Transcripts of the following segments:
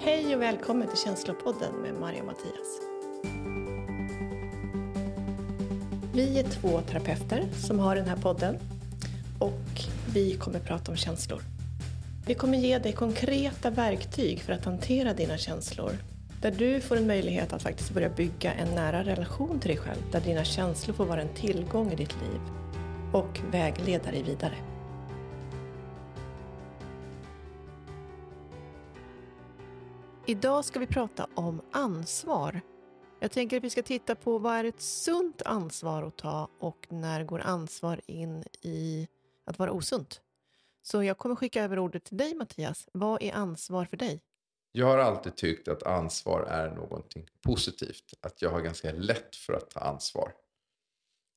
Hej och välkommen till Känslopodden med Maria och Mattias. Vi är två terapeuter som har den här podden och vi kommer prata om känslor. Vi kommer ge dig konkreta verktyg för att hantera dina känslor där du får en möjlighet att faktiskt börja bygga en nära relation till dig själv där dina känslor får vara en tillgång i ditt liv och vägleda dig vidare. Idag ska vi prata om ansvar. Jag tänker att vi ska titta på vad är ett sunt ansvar att ta och när går ansvar in i att vara osunt? Så jag kommer skicka över ordet till dig Mattias. Vad är ansvar för dig? Jag har alltid tyckt att ansvar är någonting positivt. Att jag har ganska lätt för att ta ansvar.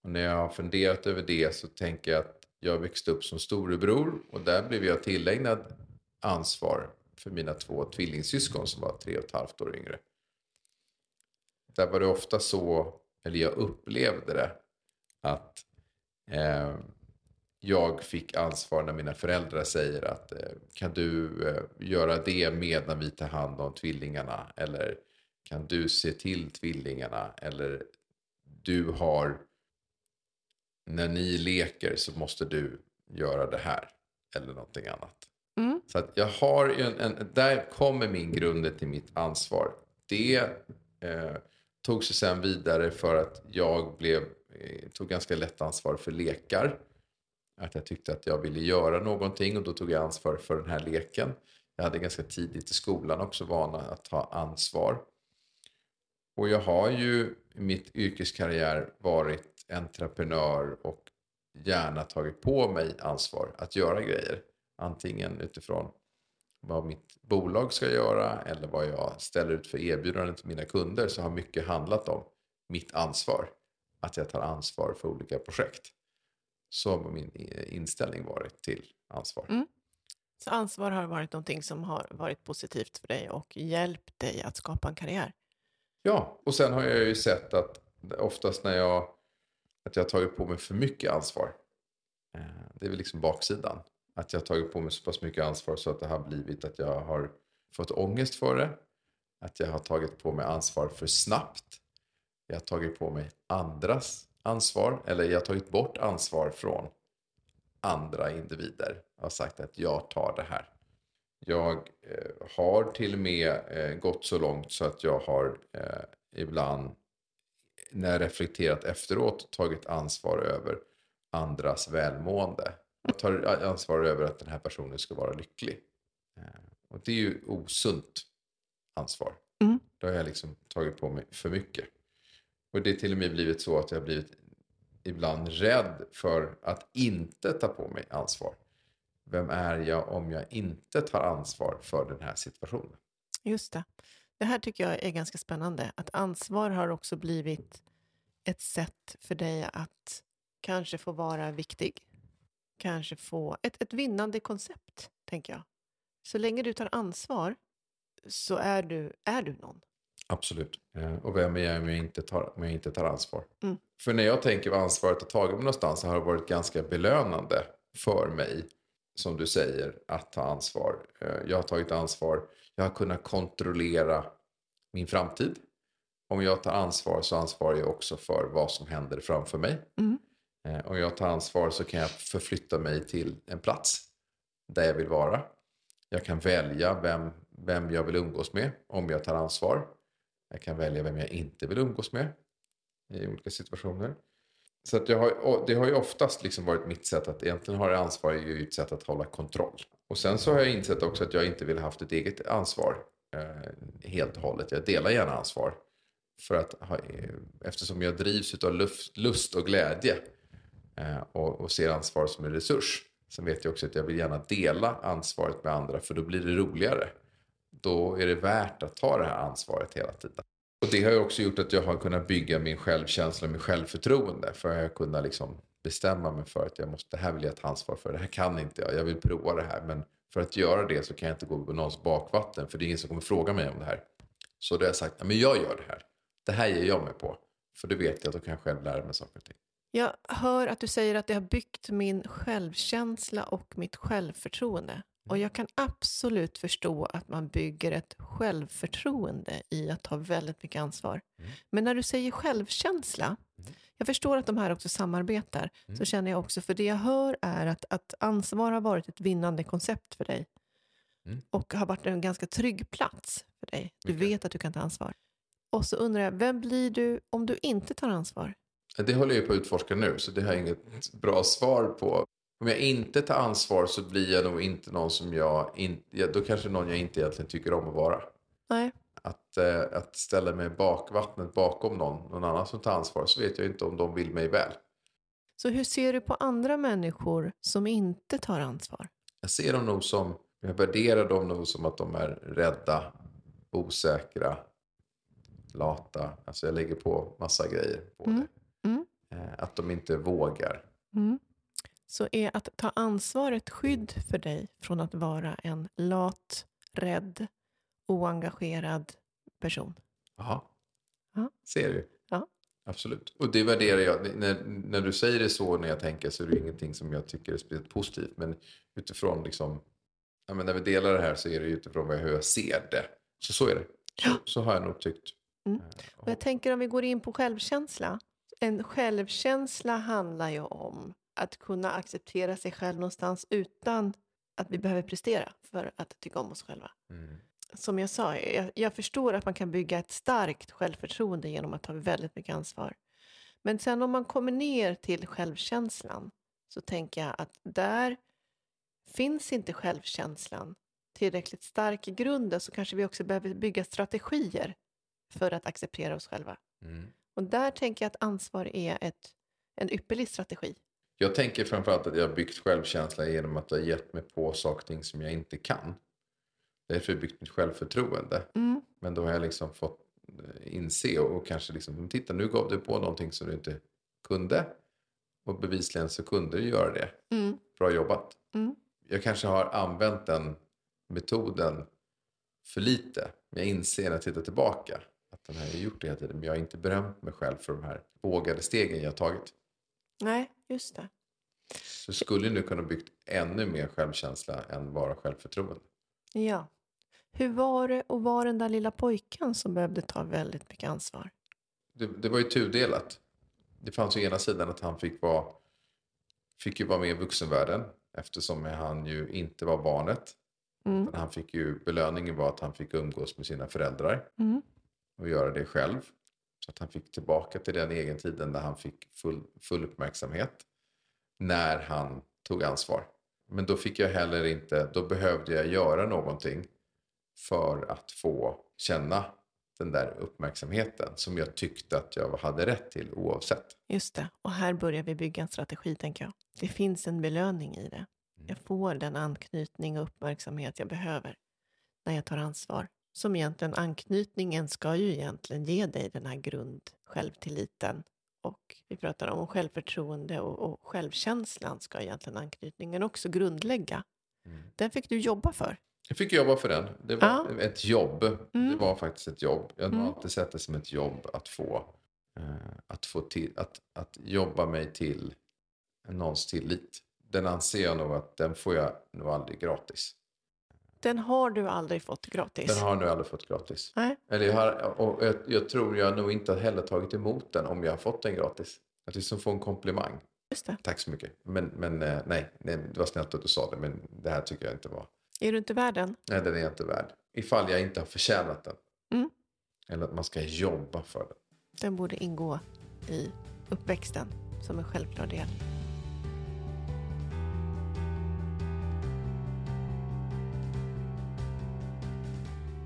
Och när jag har funderat över det så tänker jag att jag växte upp som storebror och där blev jag tillägnad ansvar för mina två tvillingsyskon som var tre och ett halvt år yngre. Där var det ofta så, eller jag upplevde det, att eh, jag fick ansvar när mina föräldrar säger att eh, kan du eh, göra det medan vi tar hand om tvillingarna? Eller kan du se till tvillingarna? Eller du har, när ni leker så måste du göra det här. Eller någonting annat. Så att jag har en, en, där kommer min grund till mitt ansvar. Det eh, tog sig sen vidare för att jag blev, eh, tog ganska lätt ansvar för lekar. Att jag tyckte att jag ville göra någonting och då tog jag ansvar för den här leken. Jag hade ganska tidigt i skolan också vana att ta ansvar. Och jag har ju i mitt yrkeskarriär varit entreprenör och gärna tagit på mig ansvar att göra grejer. Antingen utifrån vad mitt bolag ska göra eller vad jag ställer ut för erbjudanden till mina kunder så har mycket handlat om mitt ansvar. Att jag tar ansvar för olika projekt. Så har min inställning varit till ansvar. Mm. Så ansvar har varit någonting som har varit positivt för dig och hjälpt dig att skapa en karriär? Ja, och sen har jag ju sett att oftast när jag, att jag tagit på mig för mycket ansvar. Eh, det är väl liksom baksidan. Att jag har tagit på mig så pass mycket ansvar så att det har blivit att jag har fått ångest för det. Att jag har tagit på mig ansvar för snabbt. Jag har tagit på mig andras ansvar. Eller jag har tagit bort ansvar från andra individer. Jag har sagt att jag tar det här. Jag eh, har till och med eh, gått så långt så att jag har eh, ibland när jag reflekterat efteråt tagit ansvar över andras välmående. Jag tar ansvar över att den här personen ska vara lycklig. Eh, och det är ju osunt ansvar. Mm. Då har jag liksom tagit på mig för mycket. Och det är till och med blivit så att jag har blivit ibland rädd för att inte ta på mig ansvar. Vem är jag om jag inte tar ansvar för den här situationen? Just det. Det här tycker jag är ganska spännande. Att ansvar har också blivit ett sätt för dig att kanske få vara viktig kanske få ett, ett vinnande koncept, tänker jag. Så länge du tar ansvar så är du, är du någon. Absolut. Eh, och vem är jag om jag inte tar, om jag inte tar ansvar? Mm. För när jag tänker vad ansvaret har tagit mig någonstans så har det varit ganska belönande för mig, som du säger, att ta ansvar. Eh, jag har tagit ansvar. Jag har kunnat kontrollera min framtid. Om jag tar ansvar så ansvarar jag också för vad som händer framför mig. Mm. Eh, om jag tar ansvar så kan jag förflytta mig till en plats där jag vill vara. Jag kan välja vem, vem jag vill umgås med om jag tar ansvar. Jag kan välja vem jag inte vill umgås med i olika situationer. Så att jag har, det har ju oftast liksom varit mitt sätt att egentligen ha ansvar är ju ett sätt att hålla kontroll. Och sen så har jag insett också att jag inte vill ha haft ett eget ansvar eh, helt och hållet. Jag delar gärna ansvar. För att ha, eh, eftersom jag drivs av lust, och glädje Eh, och, och ser ansvar som en resurs. Sen vet jag också att jag vill gärna dela ansvaret med andra för då blir det roligare. Då är det värt att ta det här ansvaret hela tiden. Och det har ju också gjort att jag har kunnat bygga min självkänsla och min självförtroende. För jag har kunnat liksom bestämma mig för att jag måste, det här vill jag ta ansvar för. Det här kan inte jag. Jag vill prova det här. Men för att göra det så kan jag inte gå på någons bakvatten. För det är ingen som kommer fråga mig om det här. Så då har jag sagt, men jag gör det här. Det här ger jag mig på. För då vet jag att då kan jag själv lära mig saker och ting. Jag hör att du säger att det har byggt min självkänsla och mitt självförtroende. Och jag kan absolut förstå att man bygger ett självförtroende i att ta väldigt mycket ansvar. Mm. Men när du säger självkänsla, jag förstår att de här också samarbetar, Mm. så känner jag också, för det jag hör är att, att ansvar har varit ett vinnande koncept för dig. Mm. Och har varit en ganska trygg plats för dig. Du Mycket. vet att du kan ta ansvar. Och så undrar jag, vem blir du om du inte tar ansvar? Det håller jag på att utforska nu, så det har jag inget bra svar på. Om jag inte tar ansvar så blir jag nog inte någon som jag... In, då kanske någon jag inte egentligen tycker om att vara. Nej. Att, eh, att ställa mig bakvattnet bakom någon, någon annan som tar ansvar, så vet jag inte om de vill mig väl. Så hur ser du på andra människor som inte tar ansvar? Jag ser dem nog som, jag värderar dem nog som att de är rädda, osäkra, lata. Alltså jag lägger på massa grejer på Mm. det. Eh, Att de inte vågar. Mm. Så är att ta ansvar ett skydd för dig från att vara en lat, rädd, oengagerad person? Jaha. Ja. Ser du? Ja. Absolut. Och det värderar jag. När, när du säger det så när jag tänker så är det ingenting som jag tycker är speciellt positivt. Men utifrån liksom, ja, men när vi delar det här så är det utifrån hur jag ser det. Så så är det. Så, så har jag nog tyckt. Mm. Eh, Och jag tänker om vi går in på självkänsla. En självkänsla handlar ju om att kunna acceptera sig själv någonstans utan att vi behöver prestera för att tycka om oss själva. Mm. Som jag sa, jag, jag förstår att man kan bygga ett starkt självförtroende genom att ta väldigt mycket ansvar. Men sen om man kommer ner till självkänslan så tänker jag att där finns inte självkänslan tillräckligt stark i grunden så kanske vi också behöver bygga strategier för att acceptera oss själva. Mm. Och där tänker jag att ansvar är ett, en ypperlig strategi. Jag tänker framförallt att jag har byggt självkänsla genom att jag har gett mig på saker och ting som jag inte kan. Därför har jag byggt mitt självförtroende. Mm. Men då har jag liksom fått eh, inse och, och kanske liksom, titta nu gav du på någonting som du inte kunde. Och bevisligen så kunde du göra det. Mm. Bra jobbat. Mm. Jag kanske har använt den metoden för lite. Men jag inser när jag tittar tillbaka att den här jag har gjort det hela tiden. Men jag har inte berömt mig själv för de här vågade stegen jag har tagit. Nej, just det. Så skulle nu kunna byggt ännu mer självkänsla än bara självförtroende. Ja. Hur var det att vara den där lilla pojken som behövde ta väldigt mycket ansvar? Det, det var ju tudelat. Det fanns ju ena sidan att han fick vara, fick ju vara med i vuxenvärlden eftersom han ju inte var barnet. Mm. Han fick ju, belöningen var att han fick umgås med sina föräldrar Mm. Och göra det själv. Så att han fick tillbaka till den egen tiden där han fick full, full uppmärksamhet när han tog ansvar. Men då fick jag heller inte, då behövde jag göra någonting för att få känna den där uppmärksamheten som jag tyckte att jag hade rätt till oavsett. Just det. Och här börjar vi bygga en strategi, tänker jag. Det finns en belöning i det. Jag får den anknytning och uppmärksamhet jag behöver när jag tar ansvar. Som egentligen, anknytningen ska ju egentligen ge dig den här grund självtilliten. Och vi pratar om självförtroende och, och självkänslan ska egentligen anknytningen också grundlägga. Mm. Den fick du jobba för. Jag fick jobba för den. Det var Ja. ett jobb. Det Mm. var faktiskt ett jobb. Jag har Mm. alltid sett det som ett jobb att få, eh, att, få till, att, att jobba mig till någons tillit. Den anser jag nog att den får jag nog aldrig gratis. Den har du aldrig fått gratis. Den har nog aldrig fått gratis. Nej, Eller jag, har, och jag, jag tror jag nog inte heller tagit emot den om jag har fått den gratis. Att liksom få en komplimang. just det. Tack så mycket. Men, men eh, nej, nej, det var snällt att du sa det. Men det här tycker jag inte var. Är du inte värd den? Nej, den är jag inte värd. Ifall jag inte har förtjänat den. Mm. Eller att man ska jobba för den. Den borde ingå i uppväxten som en självklar del.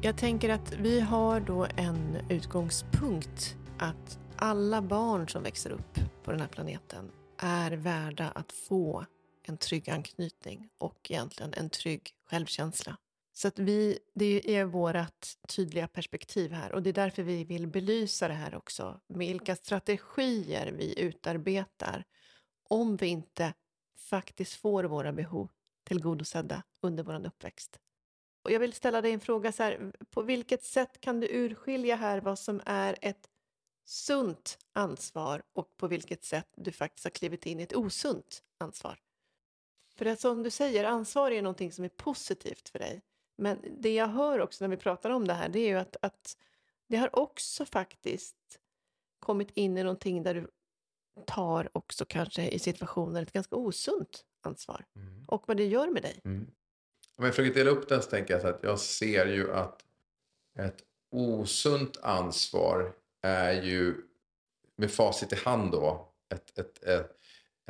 Jag tänker att vi har då en utgångspunkt att alla barn som växer upp på den här planeten är värda att få en trygg anknytning och egentligen en trygg självkänsla. Så att vi, det är vårt tydliga perspektiv här och det är därför vi vill belysa det här också. Vilka strategier vi utarbetar om vi inte faktiskt får våra behov tillgodosedda under vår uppväxt. Och jag vill ställa dig en fråga så här, på vilket sätt kan du urskilja här vad som är ett sunt ansvar och på vilket sätt du faktiskt har klivit in i ett osunt ansvar? För att som du säger, ansvar är någonting som är positivt för dig. Men det jag hör också när vi pratar om det här, det är ju att, att det har också faktiskt kommit in i någonting där du tar också kanske i situationer ett ganska osunt ansvar. Mm. Och vad det gör med dig. Mm. Om jag försöker dela upp den så tänker jag så att jag ser ju att ett osunt ansvar är ju med facit i hand då ett, ett, ett,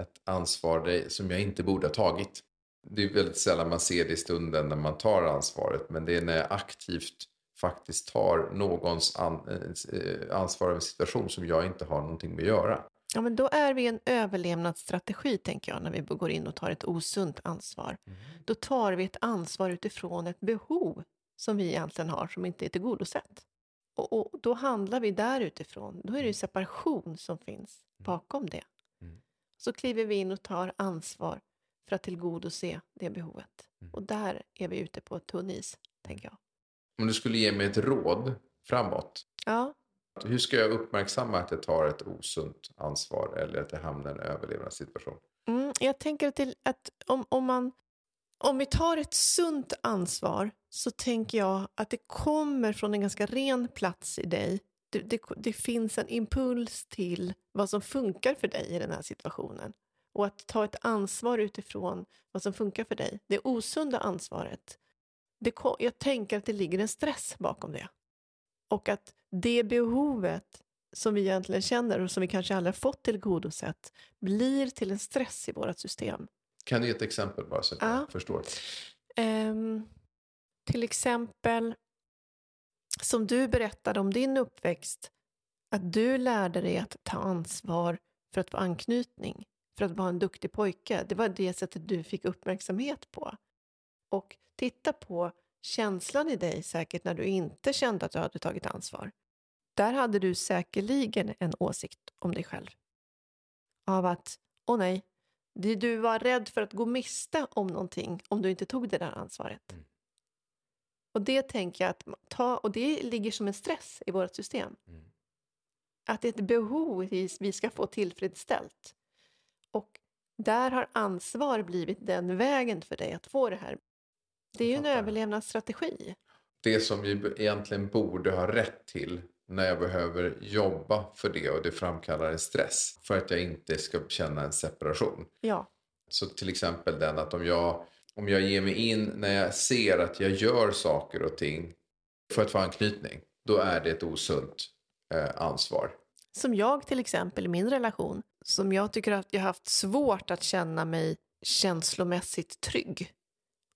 ett ansvar som jag inte borde ha tagit. Det är väldigt sällan man ser det i stunden när man tar ansvaret men det är när jag aktivt faktiskt tar någons an, eh, eh, ansvar över en situation som jag inte har någonting med att göra. Ja, men då är vi en överlevnadsstrategi, tänker jag, när vi går in och tar ett osunt ansvar. Mm. Då tar vi ett ansvar utifrån ett behov som vi egentligen har, som inte är tillgodosett. Och, och då handlar vi där utifrån. Då är det mm. separation som finns mm. bakom det. Mm. Så kliver vi in och tar ansvar för att tillgodose det behovet. Mm. Och där är vi ute på tunn is, tänker jag. Om du skulle ge mig ett råd framåt. Ja. Hur ska jag uppmärksamma att jag tar ett osunt ansvar eller att jag hamnar i en överlevnadssituation? Mm, jag tänker till att om, om, man, om vi tar ett sunt ansvar så tänker jag att det kommer från en ganska ren plats i dig. Det, det, det finns en impuls till vad som funkar för dig i den här situationen. Och att ta ett ansvar utifrån vad som funkar för dig. Det osunda ansvaret. Det, jag tänker att det ligger en stress bakom det. Och att det behovet som vi egentligen känner och som vi kanske aldrig har fått tillgodosett blir till en stress i vårt system. Kan du ge ett exempel bara så att ja. jag förstår? Um, till exempel som du berättade om din uppväxt, att du lärde dig att ta ansvar för att få anknytning, för att vara en duktig pojke. Det var det sättet du fick uppmärksamhet på. Och titta på känslan i dig säkert när du inte kände att du hade tagit ansvar. Där hade du säkerligen en åsikt om dig själv. Av att, åh nej, du var rädd för att gå miste om någonting om du inte tog det där ansvaret. Mm. Och det tänker jag att ta, och det ligger som en stress i vårt system. Mm. Att det är ett behov vi ska få tillfredsställt. Och där har ansvar blivit den vägen för dig att få det här det är ju en överlevnadsstrategi. Det som vi egentligen borde ha rätt till när jag behöver jobba för det och det framkallar en stress för att jag inte ska känna en separation. Ja. Så till exempel den att om jag, om jag ger mig in när jag ser att jag gör saker och ting för att få anknytning, då är det ett osunt eh, ansvar. Som jag till exempel i min relation, som jag tycker att jag haft svårt att känna mig känslomässigt trygg.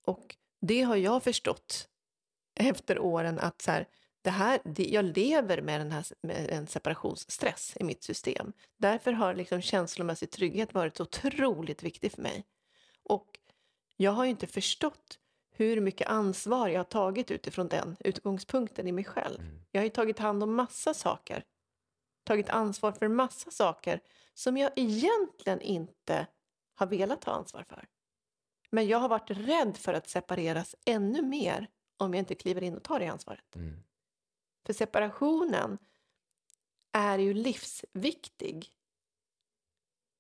Och det har jag förstått efter åren att så här, det här, det, jag lever med, den här, med en separationsstress i mitt system. Därför har liksom känslomässig trygghet varit otroligt viktig för mig. Och jag har inte förstått hur mycket ansvar jag har tagit utifrån den utgångspunkten i mig själv. Mm. Jag har ju tagit hand om massa saker. Tagit ansvar för massa saker som jag egentligen inte har velat ta ansvar för. Men jag har varit rädd för att separeras ännu mer om jag inte kliver in och tar det ansvaret. Mm. För separationen är ju livsviktig.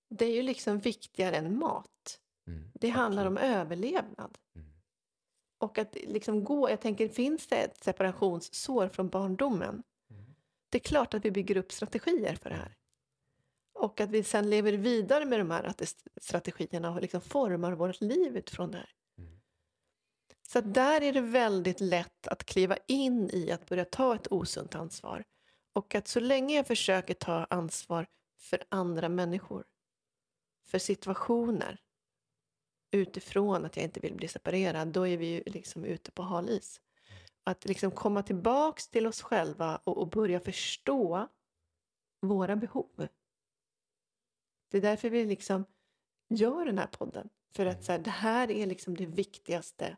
Det är ju liksom viktigare än mat. Mm. Det handlar om överlevnad. Mm. Och att liksom gå, jag tänker, finns det ett separationssår från barndomen? Mm. Det är klart att vi bygger upp strategier för det här. Och att vi sen lever vidare med de här strategierna och liksom formar vårt liv utifrån det här. Mm. Så där är det väldigt lätt att kliva in i att börja ta ett osunt ansvar. Och att så länge jag försöker ta ansvar för andra människor, för situationer, utifrån att jag inte vill bli separerad, då är vi ju liksom ute på halis. Att liksom komma tillbaks till oss själva och, och börja förstå våra behov. Det är därför vi liksom gör den här podden. För att så här, det här är liksom det viktigaste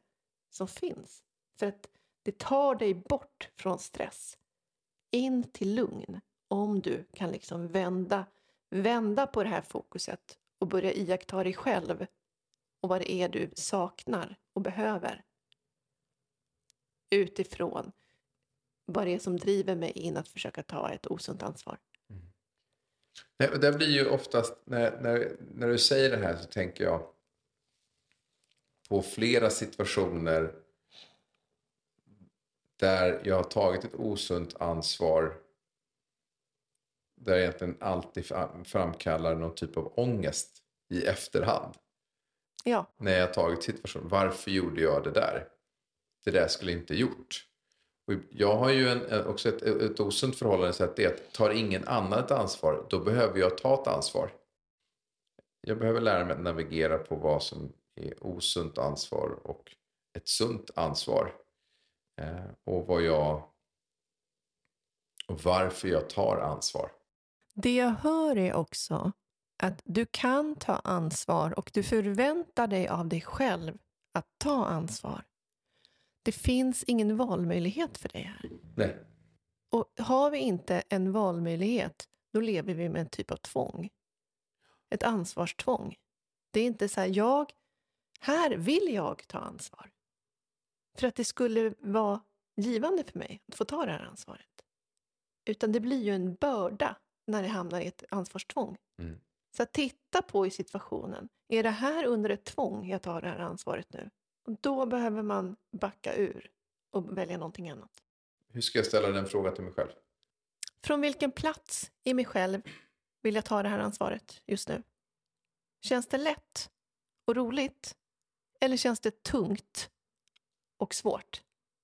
som finns. För att det tar dig bort från stress. In till lugn. Om du kan liksom vända, vända på det här fokuset och börja iaktta dig själv och vad det är du saknar och behöver. Utifrån vad det är som driver mig in att försöka ta ett osunt ansvar. Det blir ju oftast, när, när, när du säger det här så tänker jag på flera situationer där jag har tagit ett osunt ansvar där jag egentligen alltid framkallar någon typ av ångest i efterhand. Ja. När jag har tagit situationen. Varför gjorde jag det där? Det där skulle jag inte gjort. Och jag har ju en, eh, också ett, ett osunt förhållande så att det är att tar ingen annan ett ansvar, då behöver jag ta ett ansvar. Jag behöver lära mig att navigera på vad som är osunt ansvar och ett sunt ansvar. Eh, och vad jag och varför jag tar ansvar. Det jag hör är också att du kan ta ansvar och du förväntar dig av dig själv att ta ansvar. Det finns ingen valmöjlighet för dig här. Nej. Och har vi inte en valmöjlighet, då lever vi med en typ av tvång. Ett ansvarstvång. Det är inte så här, jag, här vill jag ta ansvar. För att det skulle vara givande för mig att få ta det här ansvaret. Utan det blir ju en börda när det hamnar i ett ansvarstvång. Mm. Så titta på i situationen. Är det här under ett tvång jag tar det här ansvaret nu? Då behöver man backa ur och välja någonting annat. Hur ska jag ställa den frågan till mig själv? Från vilken plats i mig själv vill jag ta det här ansvaret just nu? Känns det lätt och roligt? Eller känns det tungt och svårt?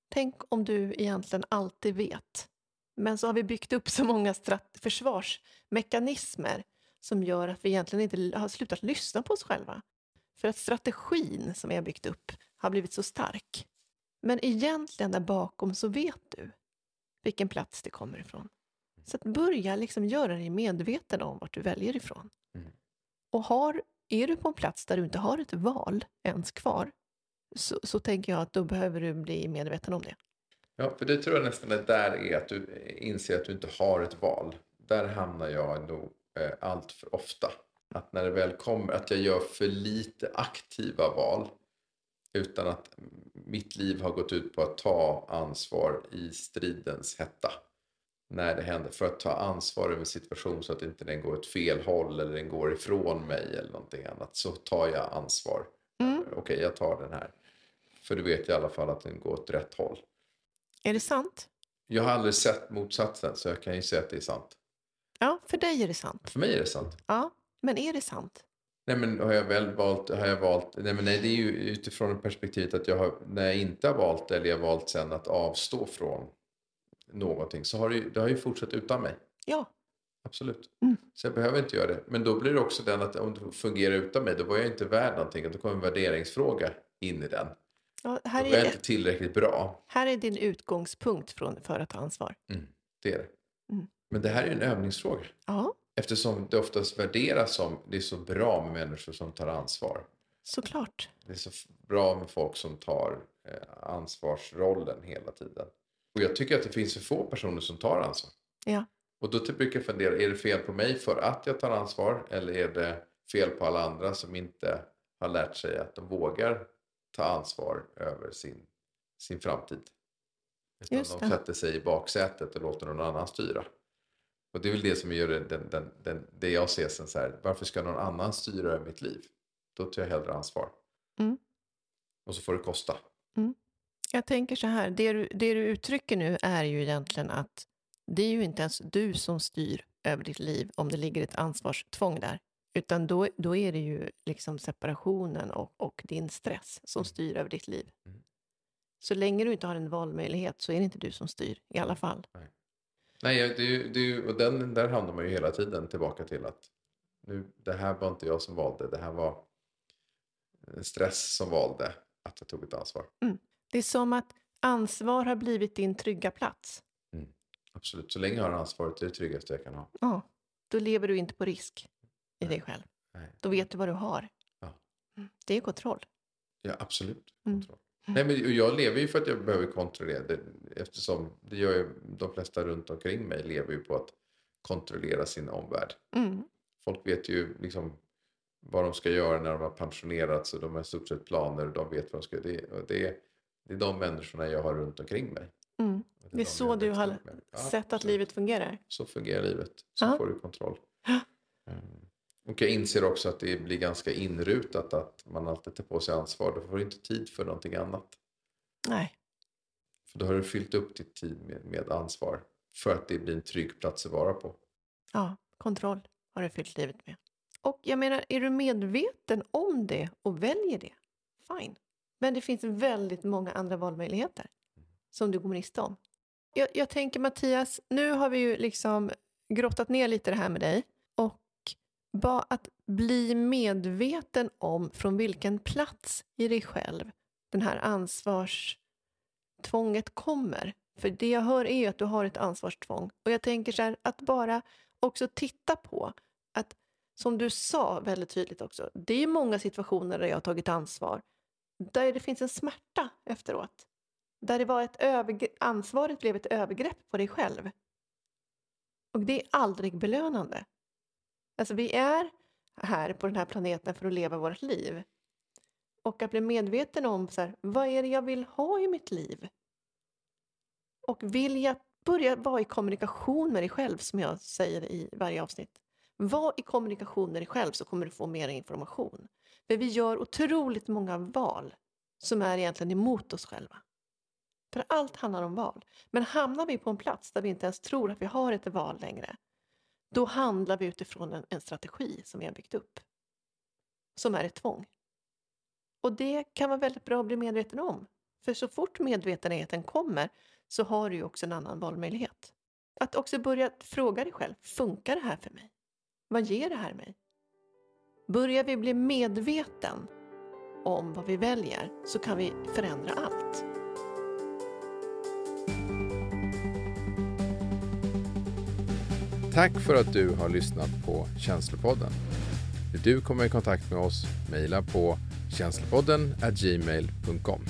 Tänk om du egentligen alltid vet. Men så har vi byggt upp så många försvarsmekanismer som gör att vi egentligen inte har slutat lyssna på oss själva. För att strategin som vi har byggt upp har blivit så stark. Men egentligen där bakom så vet du vilken plats det kommer ifrån. Så att börja liksom göra dig medveten om vart du väljer ifrån. Mm. Och har, är du på en plats där du inte har ett val ens kvar, så, så tänker jag att då behöver du bli medveten om det. Ja, för det tror jag nästan är där är att du inser att du inte har ett val. Där hamnar jag nog eh, allt för ofta. Att när det väl kommer, att jag gör för lite aktiva val utan att mitt liv har gått ut på att ta ansvar i stridens hetta. När det händer. För att ta ansvar över situationen så att inte den går åt fel håll eller den går ifrån mig eller någonting annat. Så tar jag ansvar. Mm. Okej, okay, jag tar den här. För du vet i alla fall att den går åt rätt håll. Är det sant? Jag har aldrig sett motsatsen så jag kan ju säga att det är sant. Ja, för dig är det sant. För mig är det sant. Ja, men är det sant? Nej men har jag väl valt, har jag valt, nej men nej det är ju utifrån perspektivet att jag har, när jag inte har valt eller jag har valt sen att avstå från någonting så har det, ju, det har ju fortsatt utan mig. Ja. Absolut. Mm. Så jag behöver inte göra det. Men då blir det också den att om det fungerar utan mig då var jag inte värd någonting och då kommer en värderingsfråga in i den. Ja, här, då är, var jag inte tillräckligt bra. här är din utgångspunkt från, för att ta ansvar. Mm, det är det. Mm. Men det här är ju en övningsfråga. Ja, Eftersom det oftast värderas som det är så bra med människor som tar ansvar. såklart. Det är så bra med folk som tar eh, ansvarsrollen hela tiden. Och jag tycker att det finns för få personer som tar ansvar. Ja. Och då brukar jag fundera, är det fel på mig för att jag tar ansvar? Eller är det fel på alla andra som inte har lärt sig att de vågar ta ansvar över sin, sin framtid? Utan Just de det. sätter sig i baksätet och låter någon annan styra. Och det är väl det som gör det, den, den, den, det jag ser sen så här, varför ska någon annan styra över mitt liv? Då tar jag hellre ansvar. Mm. Och så får det kosta. Jag tänker så här, det du, det du uttrycker nu är ju egentligen att det är ju inte ens du som styr över ditt liv om det ligger ett ansvarstvång där. Utan då, då är det ju liksom separationen och, och din stress som styr över ditt liv. Mm. Så länge du inte har en valmöjlighet så är det inte du som styr i alla fall. Nej, det ju, det är ju, och den, där hamnar man ju hela tiden tillbaka till att nu, det här var inte jag som valde, det här var stress som valde att jag tog ett ansvar. Det är som att ansvar har blivit din trygga plats. Absolut, så länge jag har ansvaret det är det tryggaste jag kan ha. Ja, då lever du inte på risk i dig själv. Nej. Då vet du vad du har. Ja. Mm, Det är kontroll. Ja, absolut. Mm. Nej, men jag lever ju för att jag behöver kontrollera det. Eftersom det gör ju, de flesta runt omkring mig lever ju på att kontrollera sin omvärld. Mm. Folk vet ju liksom vad de ska göra när de har pensionerats och de har i stort sett planer och de vet vad de ska det, det, det är de människorna jag har runt omkring mig. Mm. Det är de så jag du har. Ja, Sett att livet fungerar. Så fungerar livet. Så Ja. får du kontroll. Mm. Och jag inser också att det blir ganska inrutat att man alltid tar på sig ansvar. Då får du inte tid för någonting annat. Nej. För då har du fyllt upp ditt tid med, med ansvar. För att det blir en trygg plats att vara på. Ja, kontroll har du fyllt livet med. Och jag menar, är du medveten om det och väljer det, fine. Men det finns väldigt många andra valmöjligheter som du går miste om. Jag, jag tänker Mattias, nu har vi ju liksom grottat ner lite det här med dig bara att bli medveten om från vilken plats i dig själv den här ansvarstvånget kommer. För det jag hör är ju att du har ett ansvarstvång. Och jag tänker så här, att bara också titta på att, som du sa väldigt tydligt också, det är många situationer där jag har tagit ansvar, där det finns en smärta efteråt. Där det var ett ansvaret blev ett övergrepp på dig själv. Och det är aldrig belönande. Alltså vi är här på den här planeten för att leva vårt liv. Och att bli medveten om så här, vad är det jag vill ha i mitt liv? Och vill jag börja vara i kommunikation med dig själv som jag säger i varje avsnitt. Var i kommunikation med dig själv så kommer du få mer information. För vi gör otroligt många val som är egentligen emot oss själva. För allt handlar om val. Men hamnar vi på en plats där vi inte ens tror att vi har ett val längre, då handlar vi utifrån en, en strategi som vi har byggt upp. Som är ett tvång. Och det kan vara väldigt bra att bli medveten om. För så fort medvetenheten kommer så har du ju också en annan valmöjlighet. Att också börja fråga dig själv, funkar det här för mig? Vad ger det här mig? Börjar vi bli medveten om vad vi väljer så kan vi förändra allt. Tack för att du har lyssnat på Känslopodden. Vill du komma i kontakt med oss, mejla på känslopodden gmail.com.